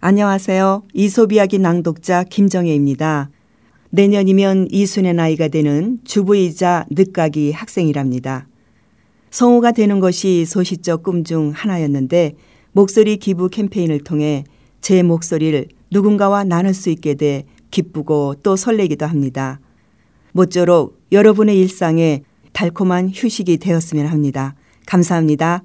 안녕하세요. 이솝이야기 낭독자 김정혜입니다. 내년이면 이순의 나이가 되는 주부이자 늦가기 학생이랍니다. 성우가 되는 것이 소시적 꿈 중 하나였는데 목소리 기부 캠페인을 통해 제 목소리를 누군가와 나눌 수 있게 돼 기쁘고 또 설레기도 합니다. 모쪼록 여러분의 일상에 달콤한 휴식이 되었으면 합니다. 감사합니다.